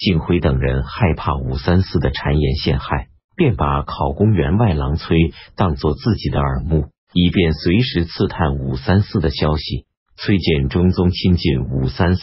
敬辉等人害怕武三思的谗言陷害，便把考公员外郎崔当作自己的耳目，以便随时刺探武三思的消息。崔见中宗亲近武三思，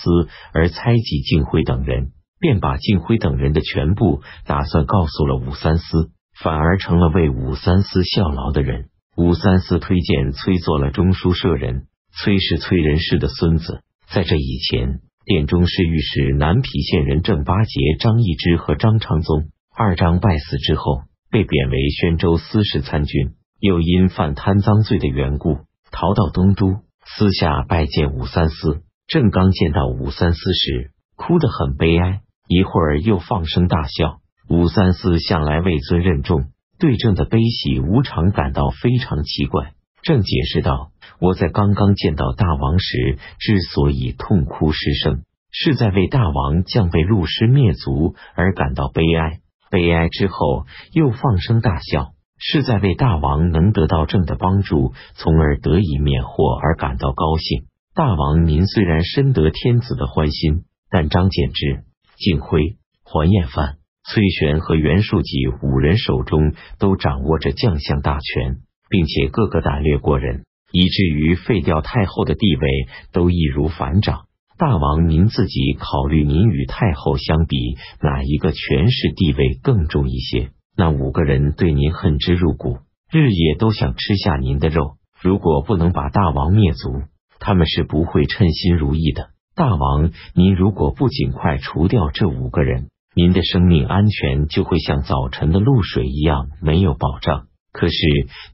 而猜忌敬辉等人，便把敬辉等人的全部打算告诉了武三思，反而成了为武三思效劳的人。武三思推荐崔做了中书舍人，崔是崔仁氏的孙子，在这以前。殿中侍御史南皮县人郑八节、张易之和张昌宗二张败死之后，被贬为宣州司事参军，又因犯贪赃罪的缘故，逃到东都，私下拜见武三思。郑刚见到武三思时，哭得很悲哀，一会儿又放声大笑。武三思向来位尊任重，对郑的悲喜无常感到非常奇怪。郑解释道。我在刚刚见到大王时，之所以痛哭失声，是在为大王将被陆师灭族而感到悲哀；悲哀之后又放声大笑，是在为大王能得到朕的帮助，从而得以免祸而感到高兴。大王您虽然深得天子的欢心，但张柬之、敬辉、桓彦范、崔玄和袁术己五人手中都掌握着将相大权，并且个个胆略过人。以至于废掉太后的地位都易如反掌。大王，您自己考虑，您与太后相比，哪一个权势地位更重一些？那五个人对您恨之入骨，日夜都想吃下您的肉。如果不能把大王灭族，他们是不会称心如意的。大王，您如果不尽快除掉这五个人，您的生命安全就会像早晨的露水一样没有保障。可是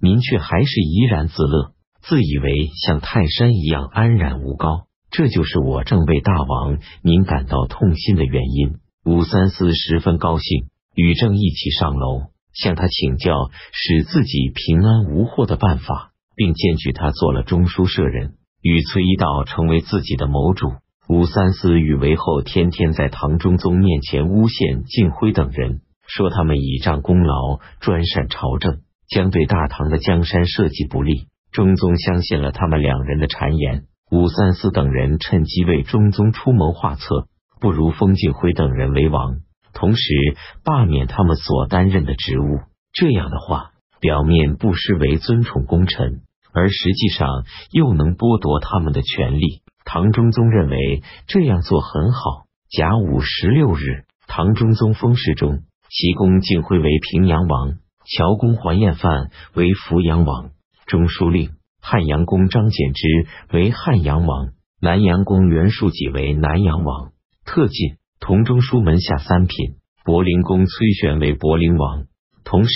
您却还是怡然自乐。自以为像泰山一样安然无高，这就是我正为大王您感到痛心的原因。武三思十分高兴，与正一起上楼，向他请教使自己平安无祸的办法，并荐举他做了中书舍人，与崔一道成为自己的谋主。武三思与韦后天天在唐中宗面前诬陷敬辉等人，说他们倚仗功劳专擅朝政，将对大唐的江山社稷不利。中宗相信了他们两人的谗言，武三思等人趁机为中宗出谋划策，不如封晋辉等人为王，同时罢免他们所担任的职务。这样的话，表面不失为尊崇功臣，而实际上又能剥夺他们的权利。唐中宗认为这样做很好。甲午十六日，唐中宗封世中，其公晋辉为平阳王，乔公桓彦范为扶阳王。中书令汉阳公张柬之为汉阳王，南阳公袁术己为南阳王。特进同中书门下三品。柏林公崔玄为柏林王，同时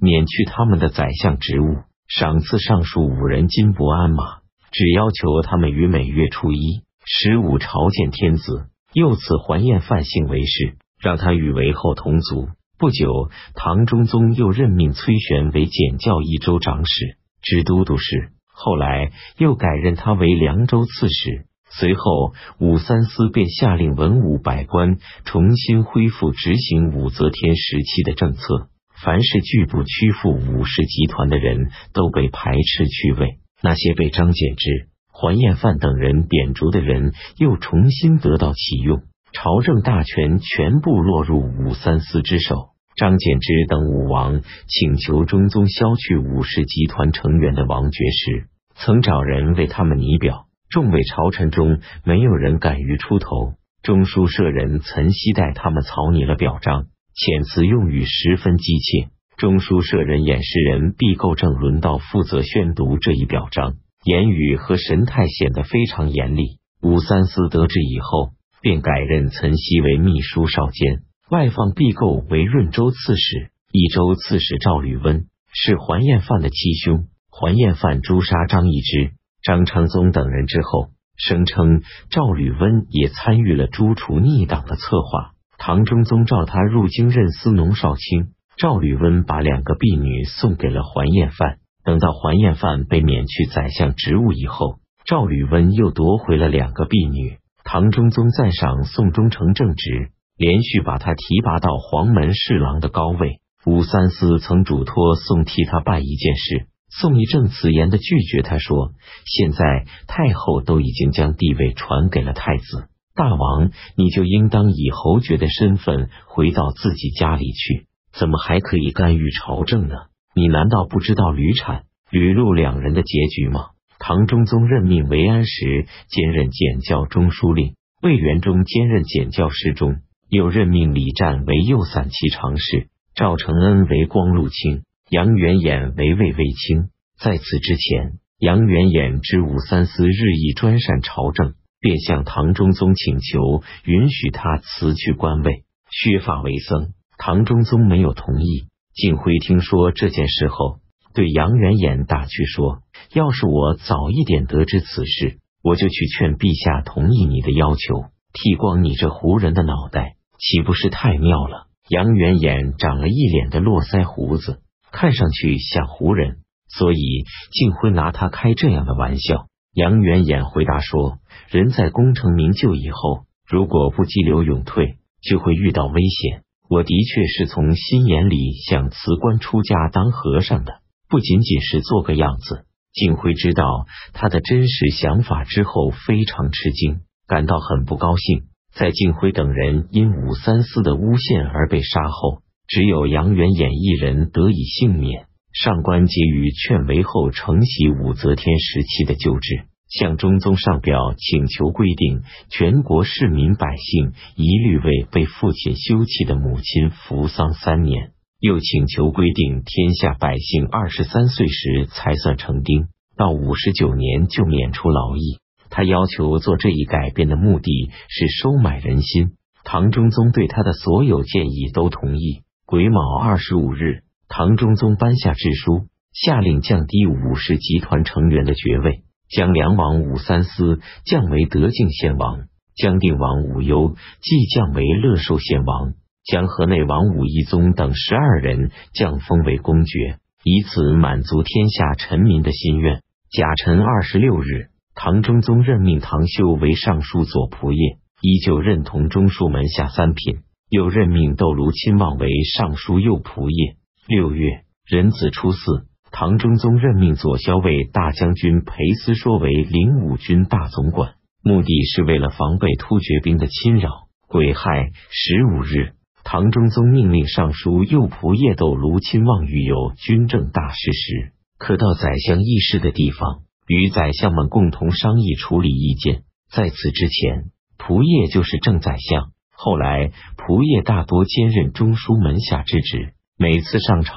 免去他们的宰相职务，赏赐上述五人金帛鞍马，只要求他们于每月初一、十五朝见天子。又赐桓彦范姓为氏，让他与韦后同族。不久，唐中宗又任命崔玄为检校益州长史。知都督事，后来又改任他为凉州刺史。随后，武三思便下令文武百官重新恢复执行武则天时期的政策，凡是拒不屈服武氏集团的人都被排斥去位。那些被张柬之、桓彦范等人贬逐的人，又重新得到启用，朝政大权全部落入武三思之手。张柬之等武王请求中宗削去武氏集团成员的王爵时，曾找人为他们拟表，众位朝臣中没有人敢于出头。中书舍人岑熙代他们草拟了表彰，遣词用语十分激切。中书舍人演示人毕构正轮到负责宣读这一表彰，言语和神态显得非常严厉。武三思得知以后，便改任岑熙为秘书少监。外放毕构为润州刺史，益州刺史赵吕温是桓彦范的七兄。桓彦范诛杀张易之、张昌宗等人之后，声称赵吕温也参与了诛除逆党的策划。唐中宗召他入京任司农少卿，赵吕温把两个婢女送给了桓彦范。等到桓彦范被免去宰相职务以后，赵吕温又夺回了两个婢女。唐中宗赞赏宋忠诚正直。连续把他提拔到黄门侍郎的高位。武三思曾嘱托宋替他办一件事，宋义正此言的拒绝他说：“现在太后都已经将地位传给了太子，大王，你就应当以侯爵的身份回到自己家里去，怎么还可以干预朝政呢？你难道不知道吕产、吕禄两人的结局吗？唐中宗任命韦安时兼任检校中书令，魏元忠兼任检校侍中，又任命李湛为右散骑常侍，赵承恩为光禄卿，杨元衍为卫尉卿。在此之前，杨元衍知武三思日益专擅朝政，便向唐中宗请求允许他辞去官位，削发为僧。唐中宗没有同意。敬辉听说这件事后。对杨元衍打趣说：“要是我早一点得知此事，我就去劝陛下同意你的要求，剃光你这胡人的脑袋，岂不是太妙了？”杨元衍长了一脸的络腮胡子，看上去像胡人，所以敬辉拿他开这样的玩笑。杨元衍回答说：“人在功成名就以后，如果不激流勇退，就会遇到危险。我的确是从心眼里想辞官出家当和尚的。”不仅仅是做个样子，景辉知道他的真实想法之后，非常吃惊，感到很不高兴。在敬辉等人因武三思的诬陷而被杀后，只有杨元衍一人得以幸免。上官桀于劝违后承袭武则天时期的旧制，向中宗上表请求规定，全国市民百姓一律为被父亲休弃的母亲服丧三年。又请求规定，天下百姓二十三岁时才算成丁，到五十九年就免除劳役。他要求做这一改变的目的是收买人心。唐中宗对他的所有建议都同意。癸卯二十五日，唐中宗颁下制书，下令降低武氏集团成员的爵位，将梁王武三思降为德敬献王，将定王武攸即降为乐寿献王。将河内王武义宗等十二人降封为公爵，以此满足天下臣民的心愿。甲辰二十六日，唐中宗任命唐修为尚书左仆射，依旧认同中书门下三品；又任命窦卢亲王为尚书右仆射。六月壬子初四，唐中宗任命左骁卫大将军裴思说为灵武军大总管，目的是为了防备突厥兵的侵扰。癸亥十五日。唐中宗命令尚书右仆射窦卢亲望遇有军政大事时，可到宰相议事的地方，与宰相们共同商议处理意见。在此之前，仆射就是正宰相，后来仆射大多兼任中书门下之职。每次上朝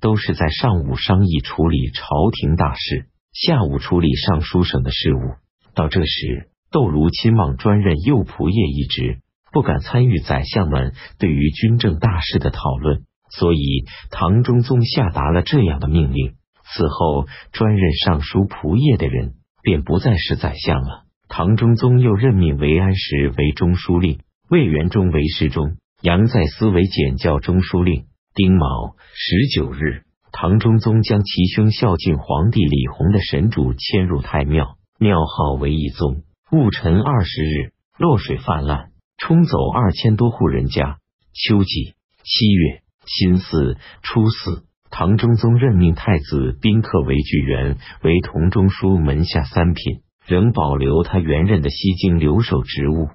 都是在上午商议处理朝廷大事，下午处理尚书省的事务。到这时，窦卢亲望专任右仆射一职。不敢参与宰相们对于军政大事的讨论，所以唐中宗下达了这样的命令。此后，专任尚书仆射的人便不再是宰相了。唐中宗又任命韦安石为中书令，魏元忠为侍中，杨再思为检校中书令。丁卯十九日，唐中宗将其兄孝敬皇帝李弘的神主迁入太庙，庙号为义宗。戊辰二十日，洛水泛滥。冲走二千多户人家。秋季七月辛巳初四，唐中宗任命太子宾客为巨源，为同中书门下三品，仍保留他原任的西京留守职务。